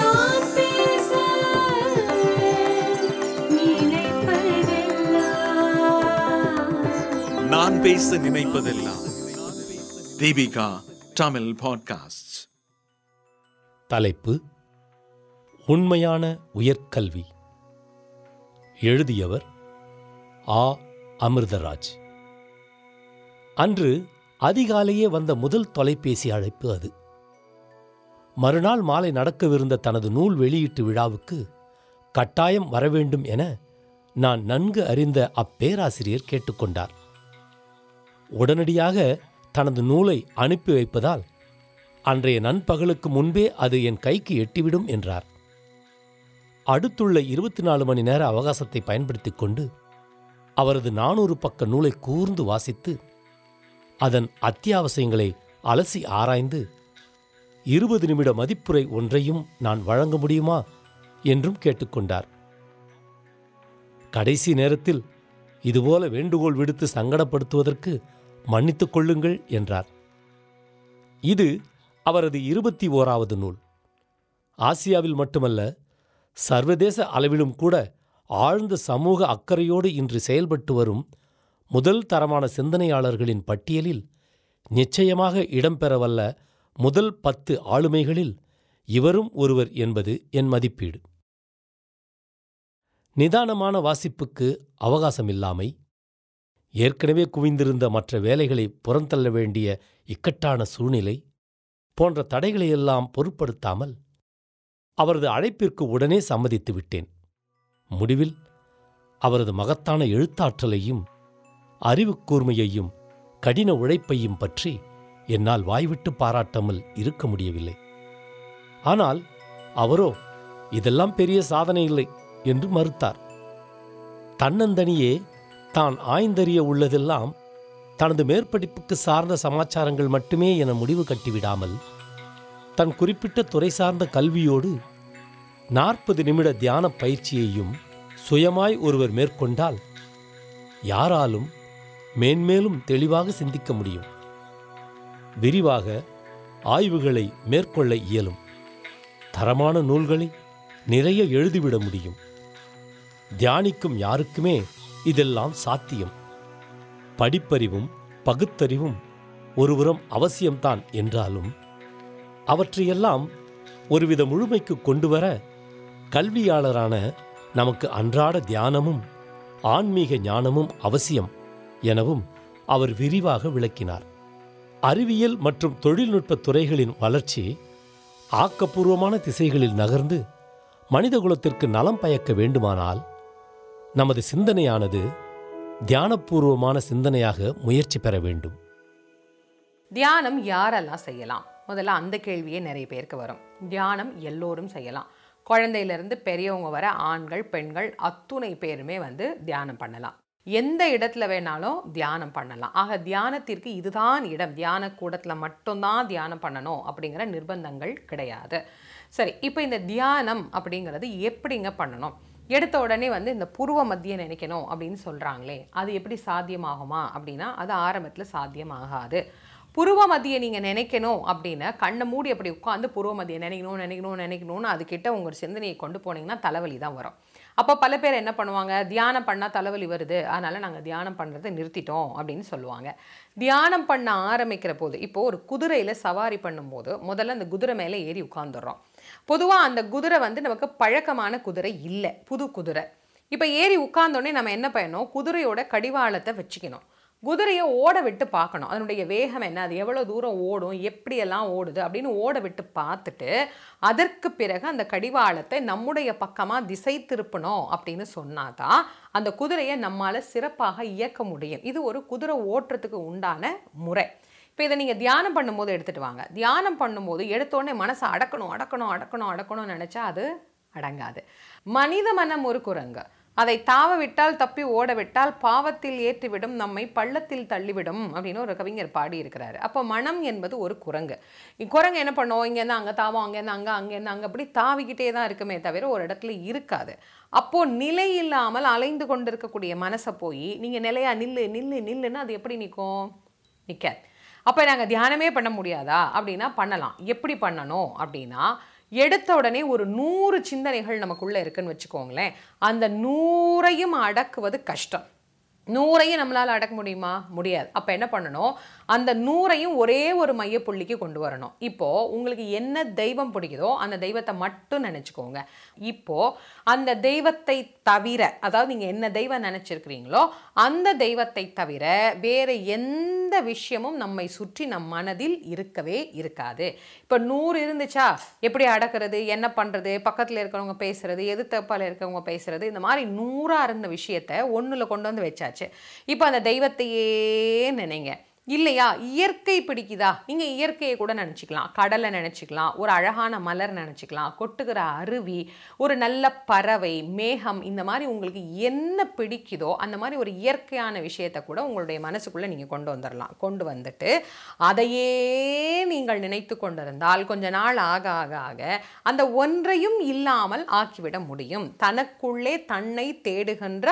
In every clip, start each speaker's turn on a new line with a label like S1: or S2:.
S1: நான் பேச நினைப்பதெல்லாம்.
S2: நான் பேச நினைப்பதெல்லாம். தீபிகா தமிழ் பாட்காஸ்ட்
S3: தலைப்பு உண்மையான உயர்கல்வி. எழுதியவர் ஆ. அமிர்தராஜ். அன்று அதிகாலையே வந்த முதல் தொலைபேசி அழைப்பு அது. மறுநாள் மாலை நடக்கவிருந்த தனது நூல் வெளியீட்டு விழாவுக்கு கட்டாயம் வரவேண்டும் என நான் நன்கு அறிந்த அப்பேராசிரியர் கேட்டுக்கொண்டார். உடனடியாக தனது நூலை அனுப்பி வைப்பதால் அன்றைய நண்பகலுக்கு முன்பே அது என் கைக்கு எட்டிவிடும் என்றார். அடுத்துள்ள இருபத்தி நாலு மணி நேர அவகாசத்தை பயன்படுத்திக் கொண்டு அவரது நானூறு பக்க நூலை கூர்ந்து வாசித்து அதன் அத்தியாவசியங்களை அலசி ஆராய்ந்து இருபது நிமிட மதிப்புரை ஒன்றையும் நான் வழங்க முடியுமா? என்றும் கேட்டுக்கொண்டார். கடைசி நேரத்தில் இதுபோல வேண்டுகோள் விடுத்து சங்கடப்படுத்துவதற்கு மன்னித்துக் கொள்ளுங்கள் என்றார். இது அவரது இருபத்தி ஓராவது நூல். ஆசியாவில் மட்டுமல்ல சர்வதேச அளவிலும் கூட ஆழ்ந்த சமூக அக்கறையோடு இன்று செயல்பட்டு வரும் முதல் தரமான சிந்தனையாளர்களின் பட்டியலில் நிச்சயமாக இடம்பெறவல்ல முதல் பத்து ஆளுமைகளில் இவரும் ஒருவர் என்பது என் மதிப்பீடு. நிதானமான வாசிப்புக்கு அவகாசமில்லாமை ஏற்கனவே குவிந்திருந்த மற்ற வேலைகளை புறந்தள்ள வேண்டிய இக்கட்டான சூழ்நிலை போன்ற தடைகளையெல்லாம் பொருட்படுத்தாமல் அவரது அழைப்பிற்கு உடனே சம்மதித்து விட்டேன். முடிவில் அவரது மகத்தான எழுத்தாற்றலையும் அறிவுக்கூர்மையையும் கடின உழைப்பையும் பற்றி என்னால் வாய்விட்டு பாராட்டாமல் இருக்க முடியவில்லை. ஆனால் அவரோ இதெல்லாம் பெரிய சாதனை இல்லை என்று மறுத்தார். தன்னந்தனியே தான் ஆய்ந்தறிய உள்ளதெல்லாம் தனது மேற்படிப்புக்கு சார்ந்த சமாச்சாரங்கள் மட்டுமே என முடிவு கட்டிவிடாமல் தன் குறிப்பிட்ட துறை சார்ந்த கல்வியோடு நாற்பது நிமிட தியான பயிற்சியையும் சுயமாய் ஒருவர் மேற்கொண்டால் யாராலும் மேன்மேலும் தெளிவாக சிந்திக்க முடியும். விரிவாக ஆய்வுகளை மேற்கொள்ள இயலும். தரமான நூல்களை நிறைய எழுதிவிட முடியும். தியானிக்கும் யாருக்குமே இதெல்லாம் சாத்தியம். படிப்பறிவும் பகுத்தறிவும் ஒருபுறம் அவசியம்தான் என்றாலும் அவற்றையெல்லாம் ஒருவித முழுமைக்கு கொண்டுவர கல்வியாளரான நமக்கு அன்றாட தியானமும் ஆன்மீக ஞானமும் அவசியம் எனவும் அவர் விரிவாக விளக்கினார். அறிவியல் மற்றும் தொழில்நுட்பத் துறைகளின் வளர்ச்சி ஆக்கப்பூர்வமான திசைகளில் நகர்ந்து மனிதகுலத்திற்கு நலம் பயக்க வேண்டுமானால் நமது சிந்தனையானது தியானபூர்வமான சிந்தனையாக முயற்சி பெற வேண்டும்.
S4: தியானம் யாரெல்லாம் செய்யலாம்? முதல்ல அந்த கேள்வியே நிறைய பேருக்கு வரும். தியானம் எல்லோரும் செய்யலாம். குழந்தையிலேருந்து பெரியவங்க வர ஆண்கள் பெண்கள் அத்துணை பேருமே வந்து தியானம் பண்ணலாம். எந்த இடத்துல வேணாலும் தியானம் பண்ணலாம். ஆக தியானத்திற்கு இதுதான் இடம். தியான கூடத்தில் மட்டும்தான் தியானம் பண்ணணும் அப்படிங்கிற நிர்பந்தங்கள் கிடையாது. சரி இப்போ இந்த தியானம் அப்படிங்கிறது எப்படிங்க பண்ணணும்? எடுத்த உடனே வந்து இந்த பூர்வ மத்திய நினைக்கணும் அப்படின்னு சொல்கிறாங்களே அது எப்படி சாத்தியமாகுமா அப்படின்னா அது ஆரம்பத்தில் சாத்தியமாகாது. புருவ மத்தியை நீங்கள் நினைக்கணும் அப்படின்னா கண்ணை மூடி அப்படி உட்காந்து புருவ மத்தியை நினைக்கணும் நினைக்கணும் நினைக்கணும்னு அதுக்கிட்ட உங்கள் சிந்தனையை கொண்டு போனீங்கன்னா தலைவலி தான் வரும். அப்போ பல பேர் என்ன பண்ணுவாங்க? தியானம் பண்ணால் தலைவலி வருது. அதனால் நாங்கள் தியானம் பண்ணுறதை நிறுத்திட்டோம் அப்படின்னு சொல்லுவாங்க. தியானம் பண்ண ஆரம்பிக்கிற போது இப்போது ஒரு குதிரையில் சவாரி பண்ணும்போது முதல்ல அந்த குதிரை மேலே ஏறி உட்காந்துடுறோம் பொதுவாக அந்த குதிரை வந்து நமக்கு பழக்கமான குதிரை இல்லை. புது குதிரை. இப்போ ஏறி உட்காந்தோடனே நம்ம என்ன பண்ணணும்? குதிரையோட கடிவாளத்தை வச்சுக்கணும். குதிரையை ஓட விட்டு பார்க்கணும். அதனுடைய வேகம் என்ன? அது எவ்வளோ தூரம் ஓடும்? எப்படியெல்லாம் ஓடுது? அப்படின்னு ஓட விட்டு பார்த்துட்டு அதற்கு பிறகு அந்த கடிவாளத்தை நம்முடைய பக்கமாக திசை திருப்பணும் அப்படின்னு சொன்னாதான் அந்த குதிரையை நம்மால் சிறப்பாக இயக்க முடியும். இது ஒரு குதிரை ஓட்டுறதுக்கு உண்டான முறை. இப்போ இதை நீங்கள் தியானம் பண்ணும்போது எடுத்துகிட்டு வாங்க. தியானம் பண்ணும்போது எடுத்தோடனே மனசை அடக்கணும் அடக்கணும் அடக்கணும் அடக்கணும்னு நினச்சா அது அடங்காது. மனித மனம் ஒரு குரங்கு. அதை தாவ விட்டால் தப்பி ஓட விட்டால் பாவத்தில் ஏற்றிவிடும் நம்மை பள்ளத்தில் தள்ளிவிடும் அப்படின்னு ஒரு கவிஞர் பாடியிருக்கிறாரு. அப்போ மனம் என்பது ஒரு குரங்கு. குரங்கு என்ன பண்ணும்? இங்கேருந்து அங்கே தாவோம் அங்கேருந்து அங்கே அங்கேருந்து அங்கே அப்படி தாவிக்கிட்டே தான் இருக்குமே தவிர ஒரு இடத்துல இருக்காது. அப்போது நிலை இல்லாமல் அலைந்து கொண்டிருக்கக்கூடிய மனசை போய் நீங்கள் நிலையா நில்லு நில்லு நில்லுன்னா அது எப்படி நிற்கும் நிற்காது அப்போ நாங்கள் தியானமே பண்ண முடியாதா? அப்படின்னா பண்ணலாம். எப்படி பண்ணணும்? அப்படின்னா எடுத்த உடனே ஒரு நூறு சிந்தனைகள் நமக்குள்ளே இருக்குன்னு வச்சுக்கோங்களேன். அந்த நூறையும் அடக்குவது கஷ்டம். நூறையும் நம்மளால் அடக்க முடியுமா? முடியாது. அப்போ என்ன பண்ணணும்? அந்த நூறையும் ஒரே ஒரு மையப்புள்ளிக்கு கொண்டு வரணும். இப்போது உங்களுக்கு என்ன தெய்வம் பிடிக்குதோ அந்த தெய்வத்தை மட்டும் நினச்சிக்கோங்க. இப்போது அந்த தெய்வத்தை தவிர அதாவது நீங்கள் என்ன தெய்வம் நினச்சிருக்கிறீங்களோ அந்த தெய்வத்தை தவிர வேறு எந்த விஷயமும் நம்மை சுற்றி நம் மனதில் இருக்கவே இருக்காது. இப்போ நூறு இருந்துச்சா? எப்படி அடக்கிறது? என்ன பண்ணுறது பக்கத்தில் இருக்கிறவங்க பேசுகிறது எது தப்பால் இருக்கிறவங்க பேசுகிறது இந்த மாதிரி நூறாக இருந்த விஷயத்த ஒன்றில் கொண்டு வந்து வச்சாச்சு. இப்போ அந்த தெய்வத்தையே நினைங்க. இல்லையா? இயற்கை பிடிக்குதா? நீங்கள் இயற்கையை கூட நினச்சிக்கலாம். கடலை நினச்சிக்கலாம். ஒரு அழகான மலர் நினச்சிக்கலாம். கொட்டுகிற அருவி ஒரு நல்ல பறவை மேகம் இந்த மாதிரி உங்களுக்கு என்ன பிடிக்குதோ அந்த மாதிரி ஒரு இயற்கையான விஷயத்தை கூட உங்களுடைய மனசுக்குள்ளே நீங்கள் கொண்டு வந்துடலாம் கொண்டு வந்துட்டு அதையே நீங்கள் நினைத்து கொண்டிருந்தால் கொஞ்ச நாள் ஆக ஆக ஆக அந்த ஒன்றையும் இல்லாமல் ஆக்கிவிட முடியும். தனக்குள்ளே தன்னை தேடுகின்ற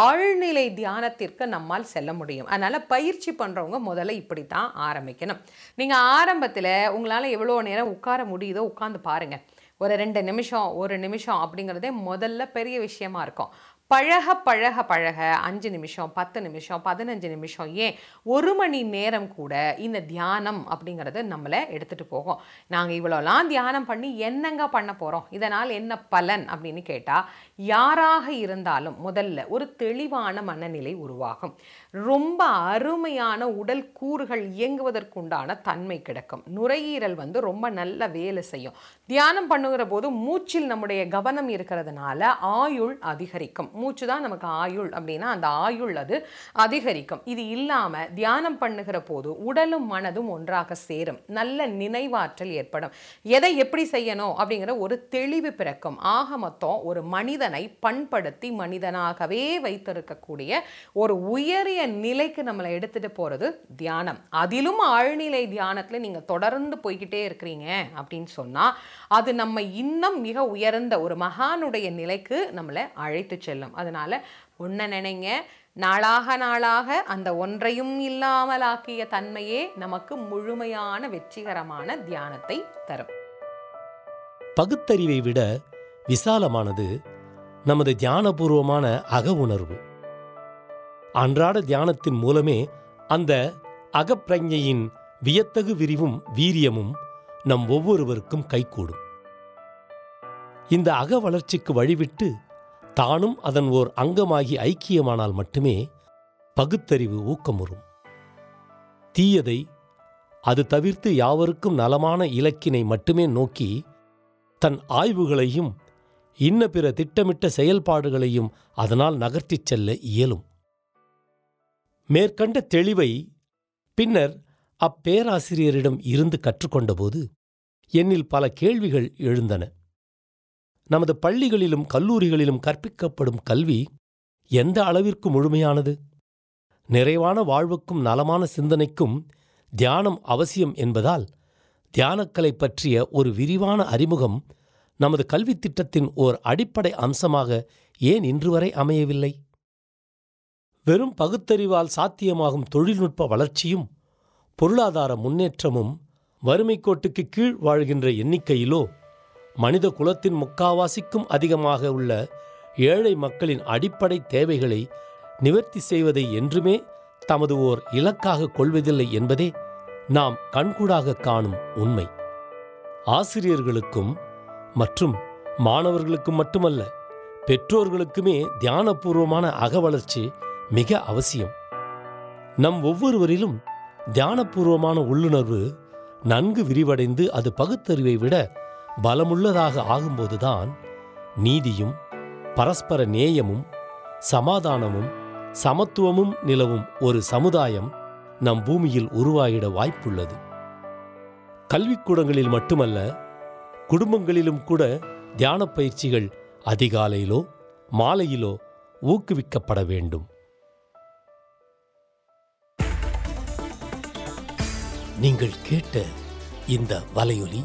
S4: ஆழ்நிலை தியானத்திற்கு நம்மால் செல்ல முடியும். அதனால் பயிற்சி பண்ணுறவங்க முதல்ல இப்படி தான் ஆரம்பிக்கணும். நீங்கள் ஆரம்பத்தில் உங்களால் எவ்வளோ நேரம் உட்கார முடியுதோ உட்காந்து பாருங்கள் ஒரு ரெண்டு நிமிஷம் ஒரு நிமிஷம் அப்படிங்கிறதே முதல்ல பெரிய விஷயமா இருக்கும். பழக பழக பழக அஞ்சு நிமிஷம் பத்து நிமிஷம் பதினஞ்சு நிமிஷம் ஏன்? ஒரு மணி நேரம் கூட இந்த தியானம் அப்படிங்கிறது நம்மளை எடுத்துகிட்டு போகும். நாங்கள் இவ்வளோலாம் தியானம் பண்ணி என்னங்க பண்ண போகிறோம் இதனால் என்ன பலன் அப்படின்னு கேட்டால் யாராக இருந்தாலும் முதல்ல ஒரு தெளிவான மனநிலை உருவாகும். ரொம்ப அருமையான உடல் கூறுகள் இயங்குவதற்குண்டான தன்மை கிடைக்கும். நுரையீரல் வந்து ரொம்ப நல்ல வேலை செய்யும். தியானம் பண்ணுகிற போது மூச்சில் நம்முடைய கவனம் இருக்கிறதுனால ஆயுள் அதிகரிக்கும். மூச்சு தான் நமக்கு ஆயுள் அப்படின்னா அந்த ஆயுள் அது அதிகரிக்கும். இது இல்லாமல் தியானம் பண்ணுகிற போது உடலும் மனதும் ஒன்றாக சேரும். நல்ல நினைவாற்றல் ஏற்படும். எதை எப்படி செய்யணும் அப்படிங்கிற ஒரு தெளிவு பிறக்கும். ஆக மொத்தம் ஒரு மனிதனை பண்படுத்தி மனிதனாகவே வைத்திருக்கக்கூடிய ஒரு உயரிய நிலைக்கு நம்மளை எடுத்துகிட்டு போகிறது தியானம். அதிலும் ஆழ்நிலை தியானத்தில் நீங்கள் தொடர்ந்து போய்கிட்டே இருக்கிறீங்க அப்படின்னு சொன்னால் அது நம்ம இன்னும் மிக உயர்ந்த ஒரு மகானுடைய நிலைக்கு நம்மளை அழைத்து செல்லும். சொல்லும் அதனால் ஒன்றை நினைங்க. நாளாக நாளாக அந்த ஒன்றையும் இல்லாமலாக்கிய தன்மையே நமக்கு முழுமையான வெற்றிகரமான தியானத்தை தரும்.
S3: பகுத்தறிவை விட விசாலமானது நமது தியானபூர்வமான அக உணர்வு. அன்றாட தியானத்தின் மூலமே அந்த அகப்பிரஞையின் வியத்தகு விரிவும் வீரியமும் நம் ஒவ்வொருவருக்கும் கைகூடும். இந்த அக வளர்ச்சிக்கு வழிவிட்டு தானும் அதன் ஓர் அங்கமாகி ஐக்கியமானால் மட்டுமே பகுத்தறிவு ஊக்கமுறும். தீயதை அது தவிர்த்து யாவருக்கும் நலமான இலக்கினை மட்டுமே நோக்கி தன் ஆய்வுகளையும் இன்ன பிற திட்டமிட்ட செயல்பாடுகளையும் அதனால் நகர்த்திச் செல்ல இயலும். மேற்கண்ட தெளிவை பின்னர் அப்பேராசிரியரிடம் இருந்து கற்றுக்கொண்டபோது என்னில் பல கேள்விகள் எழுந்தன. நமது பள்ளிகளிலும் கல்லூரிகளிலும் கற்பிக்கப்படும் கல்வி எந்த அளவிற்கு முழுமையானது? நிறைவான வாழ்வுக்கும் நலமான சிந்தனைக்கும் தியானம் அவசியம் என்பதால் தியானக்கலை பற்றிய ஒரு விரிவான அறிமுகம் நமது கல்வித் திட்டத்தின் ஓர் அடிப்படை அம்சமாக ஏன் இன்று வரை அமையவில்லை? வெறும் பகுத்தறிவால் சாத்தியமாகும் தொழில்நுட்ப வளர்ச்சியும் பொருளாதார முன்னேற்றமும் வறுமைக்கோட்டுக்கு கீழ் வாழ்கின்ற எண்ணிக்கையிலோ மனித குலத்தின் முக்காவாசிக்கும் அதிகமாக உள்ள ஏழை மக்களின் அடிப்படை தேவைகளை நிவர்த்தி செய்வதை என்றுமே தமது ஓர் இலக்காக கொள்வதில்லை என்பதே நாம் கண்கூடாக காணும் உண்மை. ஆசிரியர்களுக்கும் மற்றும் மாணவர்களுக்கும் மட்டுமல்ல பெற்றோர்களுக்குமே தியானபூர்வமான அகவளர்ச்சி மிக அவசியம். நம் ஒவ்வொருவரிலும் தியானபூர்வமான உள்ளுணர்வு நன்கு விரிவடைந்து அது பகுத்தறிவை விட பலமுள்ளதாக ஆகும்போதுதான் நீதியும் பரஸ்பர நேயமும் சமாதானமும் சமத்துவமும் நிலவும் ஒரு சமுதாயம் நம் பூமியில் உருவாகிட வாய்ப்புள்ளது. கல்விக்கூடங்களில் மட்டுமல்ல குடும்பங்களிலும் கூட தியான பயிற்சிகள் அதிகாலையிலோ மாலையிலோ ஊக்குவிக்கப்பட வேண்டும். நீங்கள் கேட்ட இந்த வலையொலி